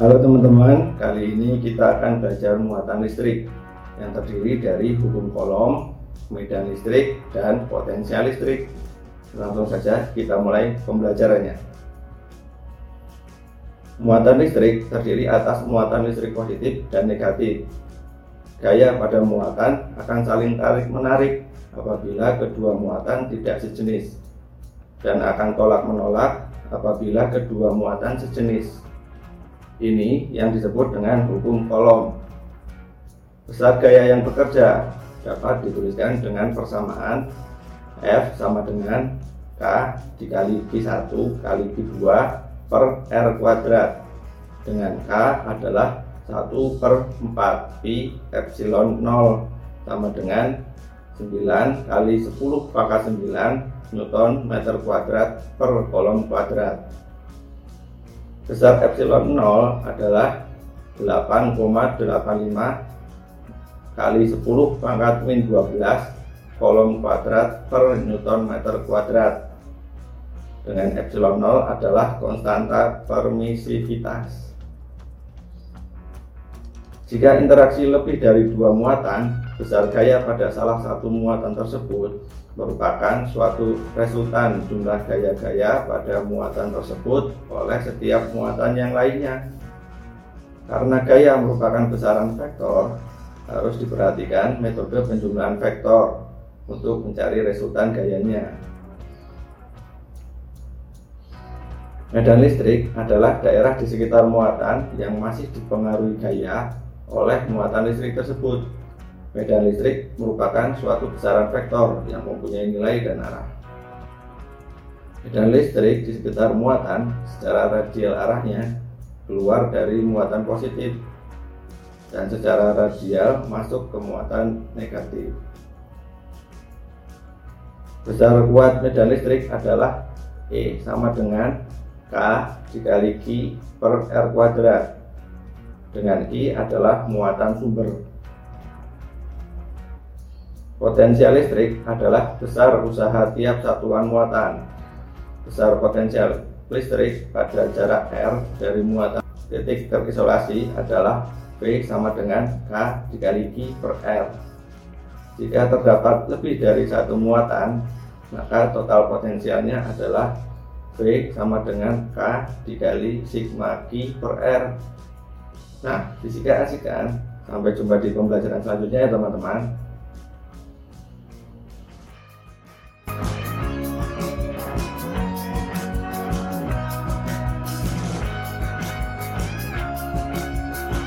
Halo teman-teman, kali ini kita akan belajar muatan listrik yang terdiri dari hubung kolom, medan listrik, dan potensial listrik. Langsung saja kita mulai pembelajarannya. Muatan listrik terdiri atas muatan listrik positif dan negatif. Gaya pada muatan akan saling tarik-menarik apabila kedua muatan tidak sejenis dan akan tolak-menolak apabila kedua muatan sejenis. Ini yang disebut dengan hukum kolom. Besar gaya yang bekerja dapat dituliskan dengan persamaan F sama dengan K dikali Q1 kali Q2 per R kuadrat dengan K adalah 1 per 4 Pi epsilon 0 sama dengan 9 kali 10 pangkat 9 Newton meter kuadrat per kolom kuadrat. Besar epsilon 0 adalah 8,85 kali 10 pangkat min 12 kolom kuadrat per Newton meter kuadrat. Dengan epsilon 0 adalah konstanta permisivitas. Jika interaksi lebih dari dua muatan, besar gaya pada salah satu muatan tersebut merupakan suatu resultan jumlah gaya-gaya pada muatan tersebut oleh setiap muatan yang lainnya. Karena gaya merupakan besaran vektor, harus diperhatikan metode penjumlahan vektor untuk mencari resultan gayanya. Medan listrik adalah daerah di sekitar muatan yang masih dipengaruhi gaya oleh muatan listrik tersebut Medan listrik merupakan suatu besaran vektor yang mempunyai nilai dan arah. Medan listrik di sekitar muatan secara radial arahnya keluar dari muatan positif dan secara radial masuk ke muatan negatif. Besar kuat medan listrik adalah E sama dengan K dikali Q per R kuadrat dengan I adalah muatan sumber Potensial listrik adalah besar usaha tiap satuan muatan. Besar potensial listrik pada jarak R dari muatan titik terisolasi adalah V sama dengan K dikali Q per R. Jika terdapat lebih dari satu muatan, maka total potensialnya adalah V sama dengan K dikali sigma Q per R. Nah, fisika asik kan? Sampai jumpa di pembelajaran selanjutnya ya teman-teman.